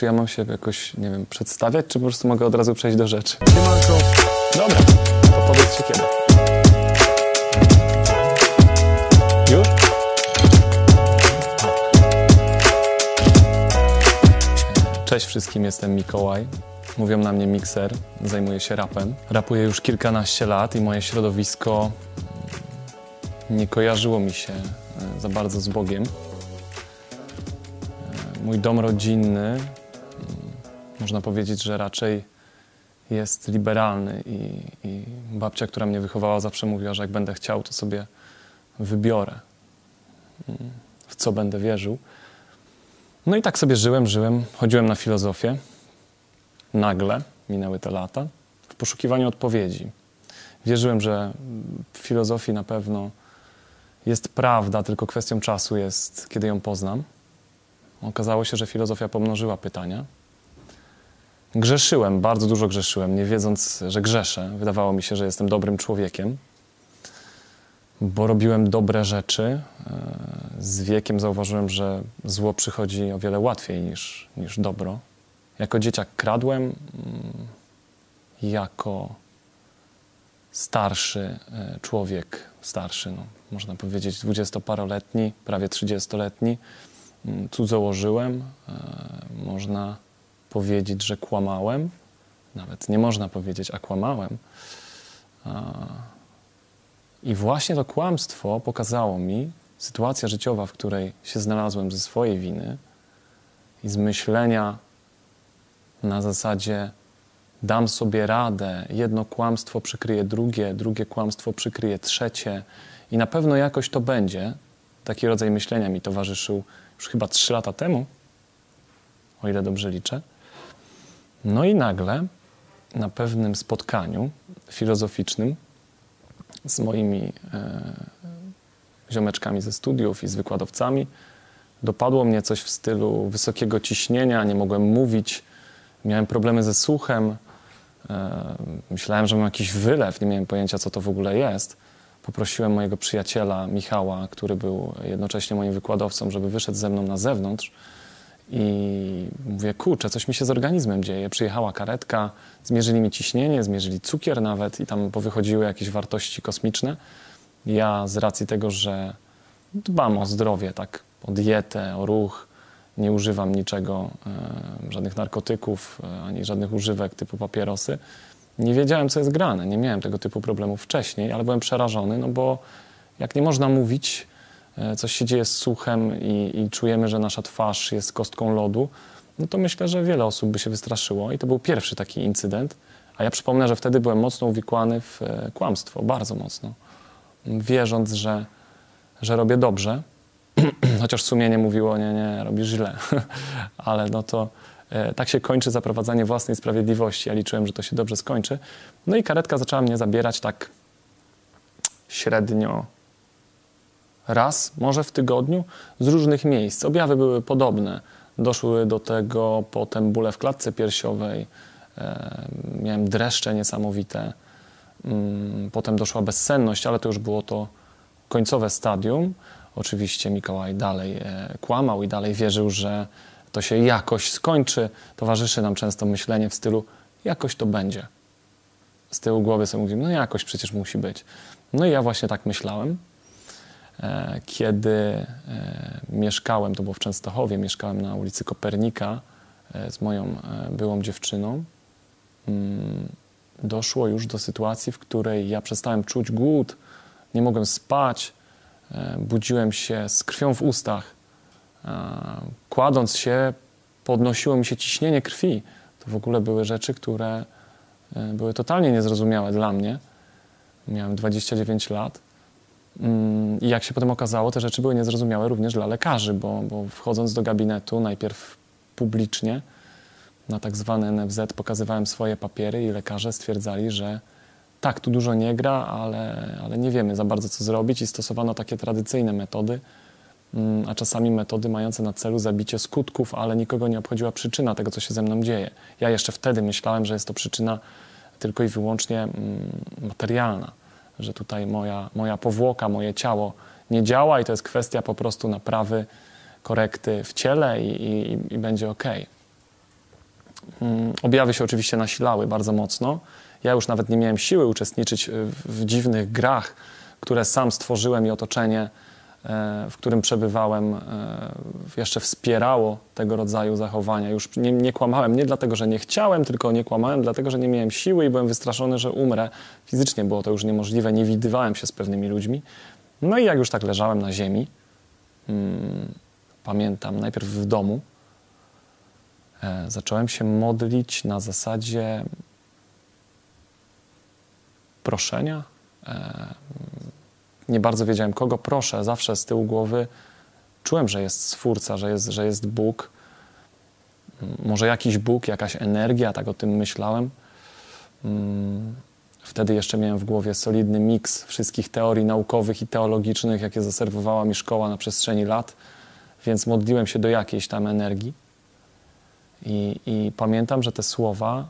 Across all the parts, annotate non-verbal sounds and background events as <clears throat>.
Czy ja mam się jakoś, nie wiem, przedstawiać, czy po prostu mogę od razu przejść do rzeczy? Siemanko. Dobra, to powiedzcie kiedy. Już? Cześć wszystkim, jestem Mikołaj. Mówią na mnie Mixer, zajmuję się rapem. Rapuję już kilkanaście lat i moje środowisko nie kojarzyło mi się e, za bardzo z Bogiem. E, Mój dom rodzinny, można powiedzieć, że raczej jest liberalny i, i babcia, która mnie wychowała, zawsze mówiła, że jak będę chciał, to sobie wybiorę, w co będę wierzył. No i tak sobie żyłem, żyłem, chodziłem na filozofię. Nagle minęły te lata w poszukiwaniu odpowiedzi. Wierzyłem, że w filozofii na pewno jest prawda, tylko kwestią czasu jest, kiedy ją poznam. Okazało się, że filozofia pomnożyła pytania. Grzeszyłem, bardzo dużo grzeszyłem, nie wiedząc, że grzeszę. Wydawało mi się, że jestem dobrym człowiekiem, bo robiłem dobre rzeczy. E, Z wiekiem zauważyłem, że zło przychodzi o wiele łatwiej niż, niż dobro. Jako dzieciak kradłem, mm, jako starszy e, człowiek, starszy, no, można powiedzieć dwudziestoparoletni, prawie trzydziestoletni, mm, cudzołożyłem, e, można powiedzieć, że kłamałem. Nawet nie można powiedzieć, a kłamałem. I właśnie to kłamstwo pokazało mi sytuacja życiowa, w której się znalazłem ze swojej winy i z myślenia na zasadzie dam sobie radę, jedno kłamstwo przykryje drugie, drugie kłamstwo przykryje trzecie i na pewno jakoś to będzie. Taki rodzaj myślenia mi towarzyszył już chyba trzy lata temu, o ile dobrze liczę. No i nagle na pewnym spotkaniu filozoficznym z moimi e, ziomeczkami ze studiów i z wykładowcami dopadło mnie coś w stylu wysokiego ciśnienia, nie mogłem mówić, miałem problemy ze słuchem, e, myślałem, że mam jakiś wylew, nie miałem pojęcia, co to w ogóle jest. Poprosiłem mojego przyjaciela Michała, który był jednocześnie moim wykładowcą, żeby wyszedł ze mną na zewnątrz i mówię, kurczę, coś mi się z organizmem dzieje. Przyjechała karetka, zmierzyli mi ciśnienie, zmierzyli cukier nawet i tam powychodziły jakieś wartości kosmiczne. Ja z racji tego, że dbam o zdrowie, tak, o dietę, o ruch, nie używam niczego, e, żadnych narkotyków, e, ani żadnych używek typu papierosy. Nie wiedziałem, co jest grane. Nie miałem tego typu problemów wcześniej, ale byłem przerażony, no bo jak nie można mówić, coś się dzieje z słuchem i, i czujemy, że nasza twarz jest kostką lodu, no to myślę, że wiele osób by się wystraszyło. I to był pierwszy taki incydent. A ja przypomnę, że wtedy byłem mocno uwikłany w e, kłamstwo, bardzo mocno. Wierząc, że, że robię dobrze, <clears throat> chociaż sumienie mówiło, nie, nie, robisz źle. <laughs> Ale no to e, tak się kończy zaprowadzanie własnej sprawiedliwości. Ja liczyłem, że to się dobrze skończy. No i karetka zaczęła mnie zabierać tak średnio raz, może w tygodniu, z różnych miejsc. Objawy były podobne. Doszły do tego potem bóle w klatce piersiowej, e, miałem dreszcze niesamowite. Mm, Potem doszła bezsenność, ale to już było to końcowe stadium. Oczywiście Mikołaj dalej e, kłamał i dalej wierzył, że to się jakoś skończy. Towarzyszy nam często myślenie w stylu jakoś to będzie. Z tyłu głowy sobie mówimy, no jakoś przecież musi być. No i ja właśnie tak myślałem. E, Kiedy e, mieszkałem, to było w Częstochowie, mieszkałem na ulicy Kopernika e, z moją byłą dziewczyną, mm, doszło już do sytuacji, w której ja przestałem czuć głód, nie mogłem spać, budziłem się z krwią w ustach. Kładąc się, podnosiło mi się ciśnienie krwi. To w ogóle były rzeczy, które były totalnie niezrozumiałe dla mnie. Miałem 29 lat. Mm, I jak się potem okazało, te rzeczy były niezrozumiałe również dla lekarzy, bo, bo wchodząc do gabinetu, najpierw publicznie, na tak zwany NFZ, pokazywałem swoje papiery i lekarze stwierdzali, że tak, tu dużo nie gra, ale, ale nie wiemy za bardzo, co zrobić i stosowano takie tradycyjne metody, mm, a czasami metody mające na celu zabicie skutków, ale nikogo nie obchodziła przyczyna tego, co się ze mną dzieje. Ja jeszcze wtedy myślałem, że jest to przyczyna tylko i wyłącznie mm, materialna, że tutaj moja, moja powłoka, moje ciało nie działa i to jest kwestia po prostu naprawy, korekty w ciele i, i, i będzie ok. Mm, objawy się oczywiście nasilały bardzo mocno. Ja już nawet nie miałem siły uczestniczyć w, w dziwnych grach, które sam stworzyłem i otoczenie, w którym przebywałem, e, jeszcze wspierało tego rodzaju zachowania. Już nie, nie, kłamałem nie dlatego, że nie chciałem, tylko nie kłamałem dlatego, że nie miałem siły i byłem wystraszony, że umrę. Fizycznie było to już niemożliwe, nie widywałem się z pewnymi ludźmi. No i jak już tak leżałem na ziemi, hmm, pamiętam, najpierw w domu, e, zacząłem się modlić na zasadzie proszenia. E, nie bardzo wiedziałem, kogo proszę. Zawsze z tyłu głowy czułem, że jest Stwórca, że jest, że jest Bóg. Może jakiś Bóg, jakaś energia, tak o tym myślałem. Mm, wtedy jeszcze miałem w głowie solidny miks wszystkich teorii naukowych i teologicznych, jakie zaserwowała mi szkoła na przestrzeni lat, więc modliłem się do jakiejś tam energii. I, i pamiętam, że te słowa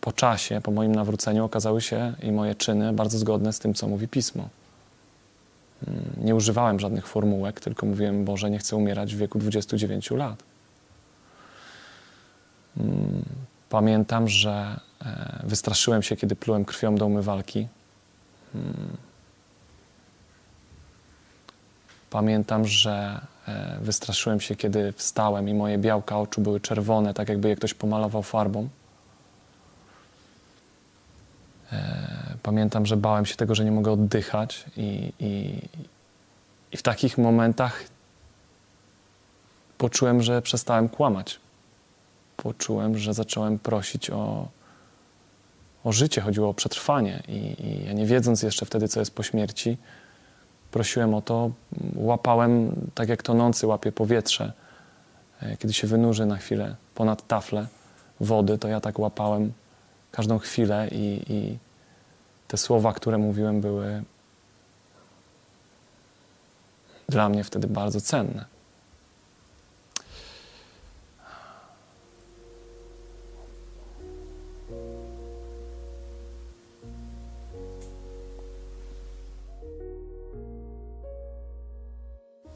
po czasie, po moim nawróceniu, okazały się i moje czyny bardzo zgodne z tym, co mówi pismo. Mm, nie używałem żadnych formułek, tylko mówiłem: Boże, nie chcę umierać w wieku 29 lat. Mm, pamiętam, że e, wystraszyłem się, kiedy plułem krwią do umywalki. Mm. Pamiętam, że e, wystraszyłem się, kiedy wstałem i moje białka oczu były czerwone, tak jakby je ktoś pomalował farbą. Pamiętam, że bałem się tego, że nie mogę oddychać, i, i, i w takich momentach poczułem, że przestałem kłamać. Poczułem, że zacząłem prosić o, o życie, chodziło o przetrwanie. I, I ja nie wiedząc jeszcze wtedy, co jest po śmierci, prosiłem o to, łapałem tak jak tonący łapie powietrze. E, kiedy się wynurzy na chwilę ponad taflę wody, to ja tak łapałem każdą chwilę i, i te słowa, które mówiłem, były dla mnie wtedy bardzo cenne.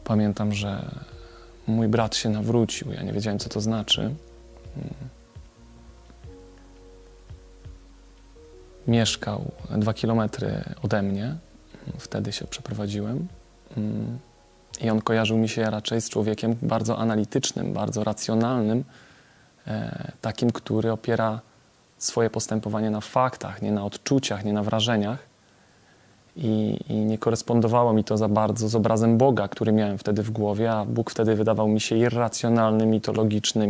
Pamiętam, że mój brat się nawrócił. Ja nie wiedziałem, co to znaczy. Mieszkał dwa kilometry ode mnie. Wtedy się przeprowadziłem. Mm. I on kojarzył mi się raczej z człowiekiem bardzo analitycznym, bardzo racjonalnym, e, takim, który opiera swoje postępowanie na faktach, nie na odczuciach, nie na wrażeniach. I, I, nie korespondowało mi to za bardzo z obrazem Boga, który miałem wtedy w głowie, a Bóg wtedy wydawał mi się irracjonalny, mitologiczny,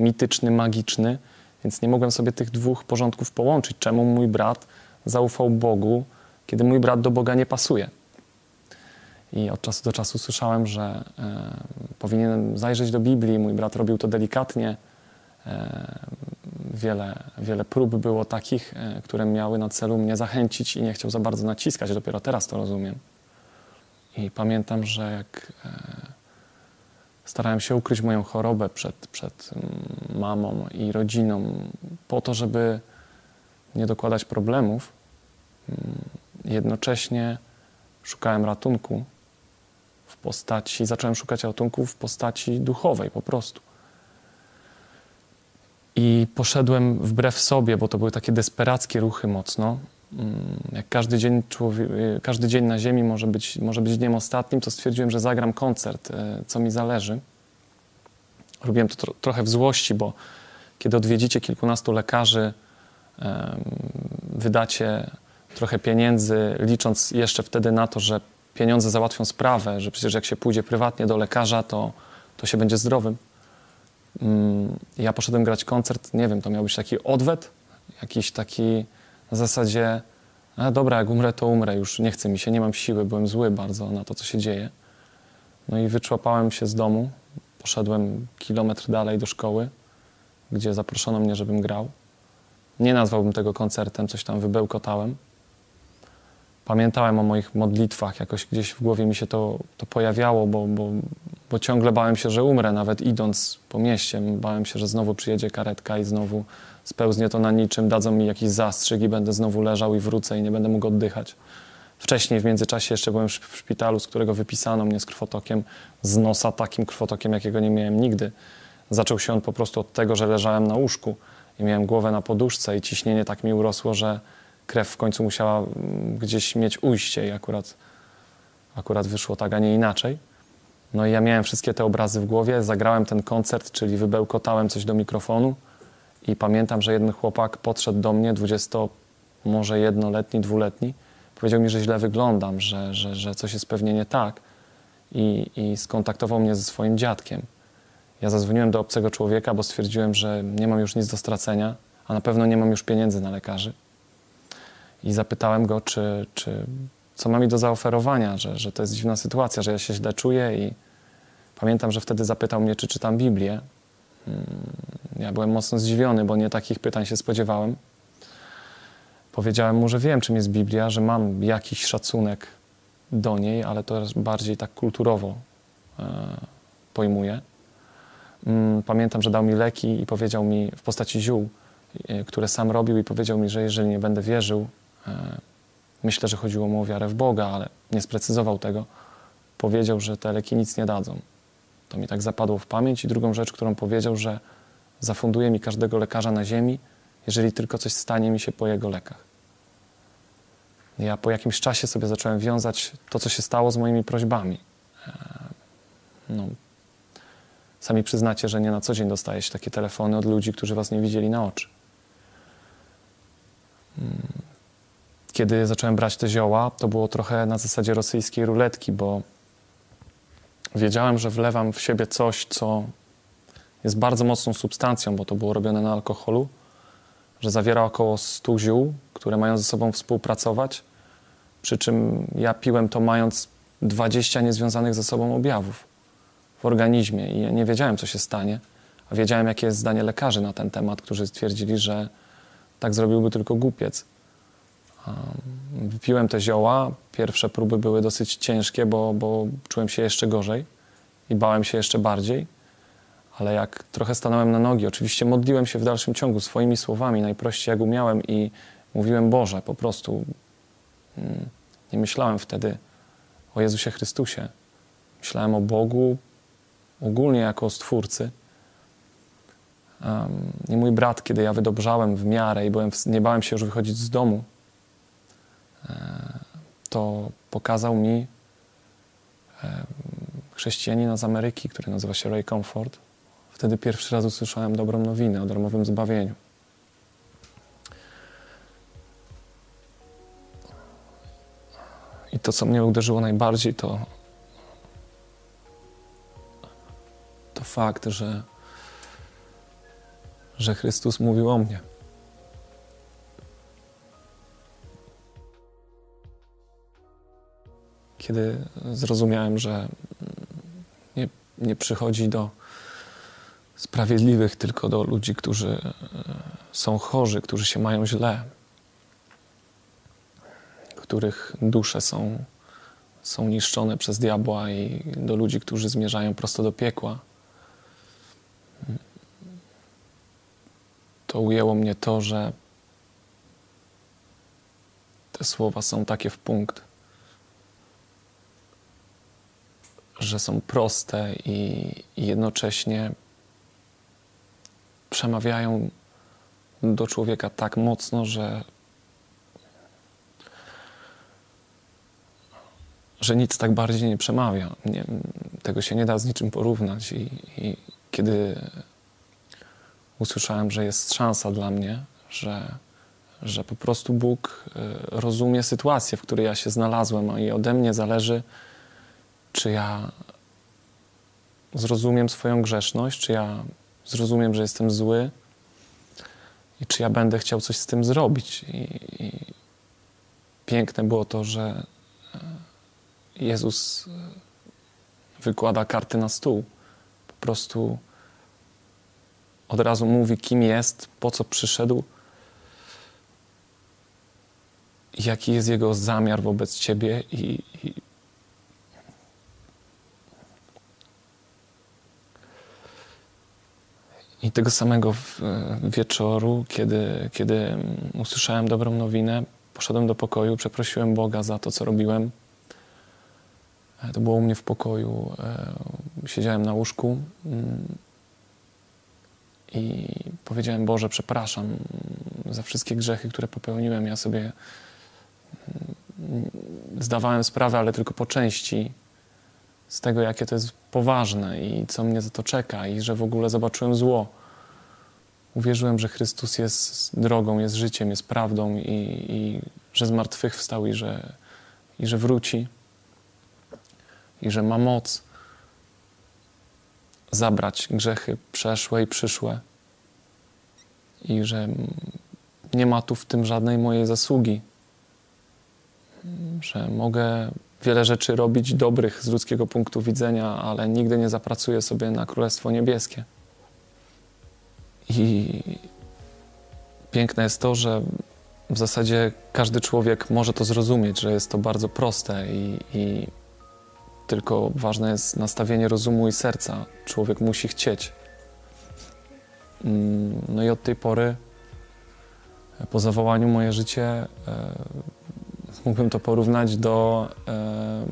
mityczny, magiczny. Więc nie mogłem sobie tych dwóch porządków połączyć. Czemu mój brat zaufał Bogu, kiedy mój brat do Boga nie pasuje? I od czasu do czasu słyszałem, że e, powinienem zajrzeć do Biblii. Mój brat robił to delikatnie. E, wiele, wiele prób było takich, e, które miały na celu mnie zachęcić i nie chciał za bardzo naciskać. Dopiero teraz to rozumiem. I pamiętam, że jak e, starałem się ukryć moją chorobę przed, przed mm, mamą i rodziną, po to, żeby nie dokładać problemów. Mm, jednocześnie szukałem ratunku w postaci, zacząłem szukać ratunku w postaci duchowej po prostu. I poszedłem wbrew sobie, bo to były takie desperackie ruchy mocno. Mm, jak każdy dzień, człowiek, każdy dzień na ziemi może być, może być dniem ostatnim, to stwierdziłem, że zagram koncert, e, co mi zależy. Robiłem to tro, trochę w złości, bo kiedy odwiedzicie kilkunastu lekarzy, wydacie trochę pieniędzy, licząc jeszcze wtedy na to, że pieniądze załatwią sprawę, że przecież jak się pójdzie prywatnie do lekarza, to, to się będzie zdrowym. Mm, ja poszedłem grać koncert, nie wiem, to miał być taki odwet, jakiś taki na zasadzie, a dobra, jak umrę, to umrę, już nie chce mi się, nie mam siły, byłem zły bardzo na to, co się dzieje. No i wyczłapałem się z domu, poszedłem kilometr dalej do szkoły, gdzie zaproszono mnie, żebym grał. Nie nazwałbym tego koncertem, coś tam wybełkotałem. Pamiętałem o moich modlitwach, jakoś gdzieś w głowie mi się to, to pojawiało, bo, bo, bo ciągle bałem się, że umrę, nawet idąc po mieście. Bałem się, że znowu przyjedzie karetka i znowu spełznie to na niczym, dadzą mi jakiś zastrzyk i będę znowu leżał i wrócę i nie będę mógł oddychać. Wcześniej w międzyczasie jeszcze byłem w szpitalu, z którego wypisano mnie z krwotokiem z nosa, takim krwotokiem, jakiego nie miałem nigdy. Zaczął się on po prostu od tego, że leżałem na łóżku i miałem głowę na poduszce i ciśnienie tak mi urosło, że krew w końcu musiała mm, gdzieś mieć ujście i akurat, akurat wyszło tak, a nie inaczej. No i ja miałem wszystkie te obrazy w głowie, zagrałem ten koncert, czyli wybełkotałem coś do mikrofonu i pamiętam, że jeden chłopak podszedł do mnie, 20, może jednoletni, dwuletni, powiedział mi, że źle wyglądam, że, że, że coś jest pewnie nie tak i, i skontaktował mnie ze swoim dziadkiem. Ja zadzwoniłem do obcego człowieka, bo stwierdziłem, że nie mam już nic do stracenia, a na pewno nie mam już pieniędzy na lekarzy. I zapytałem go, czy, czy co ma mi do zaoferowania, że, że to jest dziwna sytuacja, że ja się źle czuję i pamiętam, że wtedy zapytał mnie, czy czytam Biblię. Hmm, ja byłem mocno zdziwiony, bo nie takich pytań się spodziewałem. Powiedziałem mu, że wiem, czym jest Biblia, że mam jakiś szacunek do niej, ale to bardziej tak kulturowo e, pojmuję. Mm, pamiętam, że dał mi leki i powiedział mi w postaci ziół, e, które sam robił, i powiedział mi, że jeżeli nie będę wierzył, e, myślę, że chodziło mu o wiarę w Boga, ale nie sprecyzował tego, powiedział, że te leki nic nie dadzą. To mi tak zapadło w pamięć. I drugą rzecz, którą powiedział, że zafunduje mi każdego lekarza na ziemi, jeżeli tylko coś stanie mi się po jego lekach. Ja po jakimś czasie sobie zacząłem wiązać to, co się stało z moimi prośbami. E, no, sami przyznacie, że nie na co dzień dostaje się takie telefony od ludzi, którzy was nie widzieli na oczy. Kiedy zacząłem brać te zioła, to było trochę na zasadzie rosyjskiej ruletki, bo wiedziałem, że wlewam w siebie coś, co jest bardzo mocną substancją, bo to było robione na alkoholu, że zawiera około 100 ziół, które mają ze sobą współpracować, przy czym ja piłem to mając 20 niezwiązanych ze sobą objawów w organizmie i ja nie wiedziałem, co się stanie, a wiedziałem, jakie jest zdanie lekarzy na ten temat, którzy stwierdzili, że tak zrobiłby tylko głupiec. Wypiłem te zioła. Pierwsze próby były dosyć ciężkie, bo, bo czułem się jeszcze gorzej i bałem się jeszcze bardziej. Ale jak trochę stanąłem na nogi, oczywiście modliłem się w dalszym ciągu swoimi słowami, najprościej jak umiałem i mówiłem Boże, po prostu mm, nie myślałem wtedy o Jezusie Chrystusie. Myślałem o Bogu ogólnie jako o Stwórcy. I mój brat, kiedy ja wydobrzałem w miarę i byłem, nie bałem się już wychodzić z domu, to pokazał mi chrześcijanina z Ameryki, który nazywa się Ray Comfort. Wtedy pierwszy raz usłyszałem dobrą nowinę o darmowym zbawieniu. I to, co mnie uderzyło najbardziej, to, to fakt, że, że Chrystus mówił o mnie. Kiedy zrozumiałem, że nie, nie przychodzi do sprawiedliwych, tylko do ludzi, którzy e, są chorzy, którzy się mają źle, których dusze są, są niszczone przez diabła i do ludzi, którzy zmierzają prosto do piekła. To ujęło mnie to, że te słowa są takie w punkt że są proste i, jednocześnie przemawiają do człowieka tak mocno, że, że nic tak bardziej nie przemawia. Nie, tego się nie da z niczym porównać. I, I, kiedy usłyszałem, że jest szansa dla mnie, że, że po prostu Bóg e, rozumie sytuację, w której ja się znalazłem, i ode mnie zależy, czy ja zrozumiem swoją grzeszność, czy ja zrozumiem, że jestem zły i czy ja będę chciał coś z tym zrobić. I, i piękne było to, że e, Jezus e, wykłada karty na stół. Po prostu od razu mówi, kim jest, po co przyszedł, jaki jest jego zamiar wobec ciebie i, i I tego samego wieczoru, kiedy, kiedy usłyszałem dobrą nowinę, poszedłem do pokoju, przeprosiłem Boga za to, co robiłem. E, to było u mnie w pokoju. E, siedziałem na łóżku. Mm, i powiedziałem: Boże, przepraszam za wszystkie grzechy, które popełniłem. Ja sobie mm, zdawałem sprawę, ale tylko po części z tego, jakie to jest poważne i co mnie za to czeka, i że w ogóle zobaczyłem zło. Uwierzyłem, że Chrystus jest drogą, jest życiem, jest prawdą i, i że zmartwychwstał i że, i że wróci i że ma moc zabrać grzechy przeszłe i przyszłe i że nie ma tu w tym żadnej mojej zasługi, że mogę wiele rzeczy robić dobrych z ludzkiego punktu widzenia, ale nigdy nie zapracuję sobie na Królestwo Niebieskie. I piękne jest to, że w zasadzie każdy człowiek może to zrozumieć, że jest to bardzo proste i, i tylko ważne jest nastawienie rozumu i serca. Człowiek musi chcieć. Mm, no i od tej pory, po zawołaniu, moje życie, e, mógłbym to porównać do, e,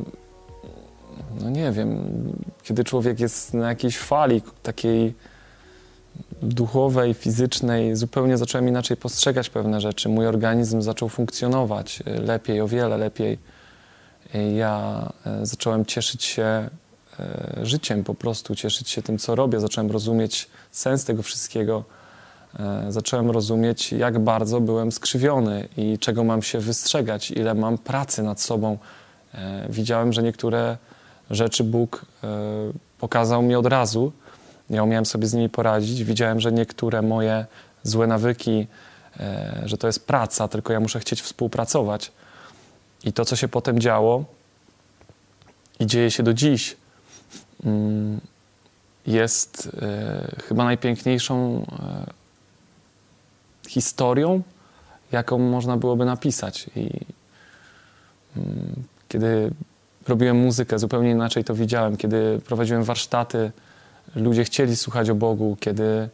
no nie wiem, kiedy człowiek jest na jakiejś fali takiej duchowej, fizycznej, zupełnie zacząłem inaczej postrzegać pewne rzeczy. Mój organizm zaczął funkcjonować e, lepiej, o wiele lepiej. Ja zacząłem cieszyć się życiem po prostu, cieszyć się tym, co robię. Zacząłem rozumieć sens tego wszystkiego. E, zacząłem rozumieć, jak bardzo byłem skrzywiony i czego mam się wystrzegać, ile mam pracy nad sobą. E, widziałem, że niektóre rzeczy Bóg e, pokazał mi od razu. Ja umiałem sobie z nimi poradzić. Widziałem, że niektóre moje złe nawyki, że to jest praca, tylko ja muszę chcieć współpracować. I to, co się potem działo i dzieje się do dziś, mm, jest chyba najpiękniejszą historią, jaką można byłoby napisać. I mm, kiedy robiłem muzykę, zupełnie inaczej to widziałem. Kiedy prowadziłem warsztaty, ludzie chcieli słuchać o Bogu, kiedy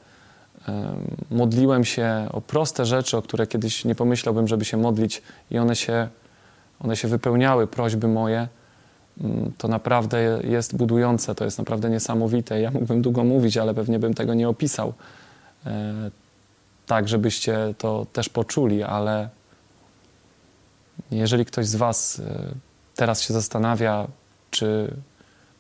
modliłem się o proste rzeczy, o które kiedyś nie pomyślałbym, żeby się modlić, i one się, one się wypełniały, prośby moje. Mm, to naprawdę jest budujące, to jest naprawdę niesamowite. Ja mógłbym długo mówić, ale pewnie bym tego nie opisał. Tak, żebyście to też poczuli, ale jeżeli ktoś z Was e, teraz się zastanawia, czy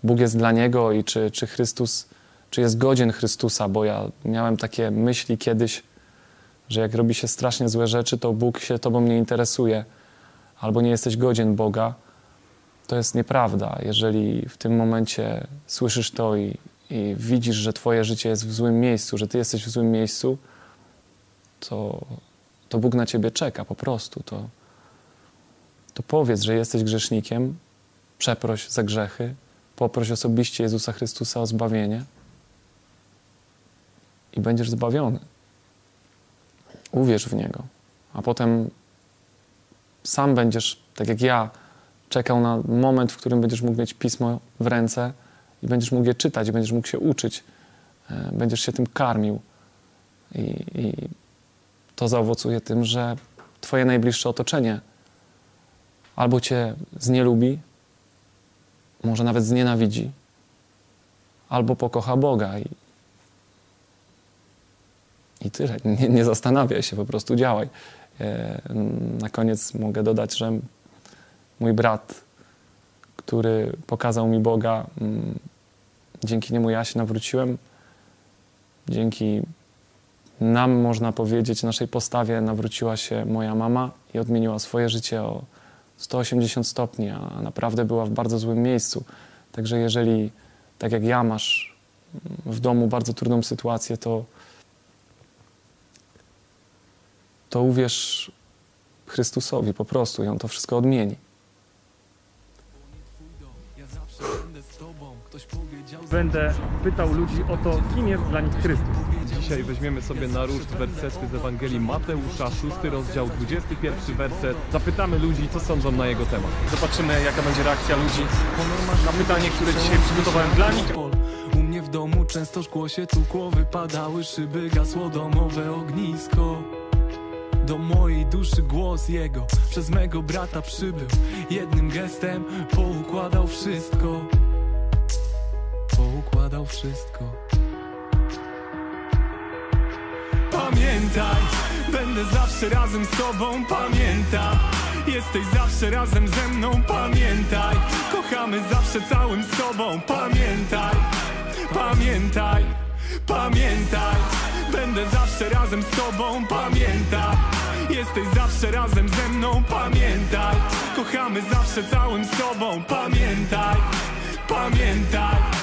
Bóg jest dla niego i czy, czy Chrystus, czy jest godzien Chrystusa, bo ja miałem takie myśli kiedyś, że jak robi się strasznie złe rzeczy, to Bóg się Tobą nie interesuje, albo nie jesteś godzien Boga, to jest nieprawda. Jeżeli w tym momencie słyszysz to i, i widzisz, że Twoje życie jest w złym miejscu, że Ty jesteś w złym miejscu, to, to Bóg na ciebie czeka po prostu. To, to powiedz, że jesteś grzesznikiem, przeproś za grzechy, poproś osobiście Jezusa Chrystusa o zbawienie i będziesz zbawiony. Uwierz w Niego, a potem sam będziesz, tak jak ja, czekał na moment, w którym będziesz mógł mieć pismo w ręce i będziesz mógł je czytać, będziesz mógł się uczyć, e, będziesz się tym karmił. I, i to zaowocuje tym, że Twoje najbliższe otoczenie albo Cię znielubi, może nawet znienawidzi, albo pokocha Boga. I, i tyle. Nie, nie zastanawiaj się, po prostu działaj. E, na koniec mogę dodać, że mój brat, który pokazał mi Boga, mm, dzięki niemu ja się nawróciłem. Dzięki nam, można powiedzieć, naszej postawie nawróciła się moja mama i odmieniła swoje życie o 180 stopni, a naprawdę była w bardzo złym miejscu. Także jeżeli, tak jak ja, masz w domu bardzo trudną sytuację, to, to uwierz Chrystusowi po prostu i On to wszystko odmieni. Będę pytał ludzi o to, kim jest dla nich Chrystus. Dzisiaj weźmiemy sobie na ruszt wersety z Ewangelii Mateusza, 6 rozdział, 21 werset. Zapytamy ludzi, co sądzą na jego temat. Zobaczymy, jaka będzie reakcja ludzi na pytanie, które dzisiaj przygotowałem dla nich. U mnie w domu często szkło się tukło, wypadały szyby, gasło domowe ognisko. Do mojej duszy głos jego przez mego brata przybył. Jednym gestem poukładał wszystko. Poukładał wszystko. Będę zawsze razem z tobą, pamiętam. Jesteś zawsze razem ze mną, pamiętaj. Kochamy zawsze całym sobą, pamiętaj. Pamiętaj, pamiętaj. Będę zawsze razem z tobą, pamiętaj Jesteś zawsze razem ze mną, pamiętaj. Kochamy zawsze całym sobą, pamiętaj. Pamiętaj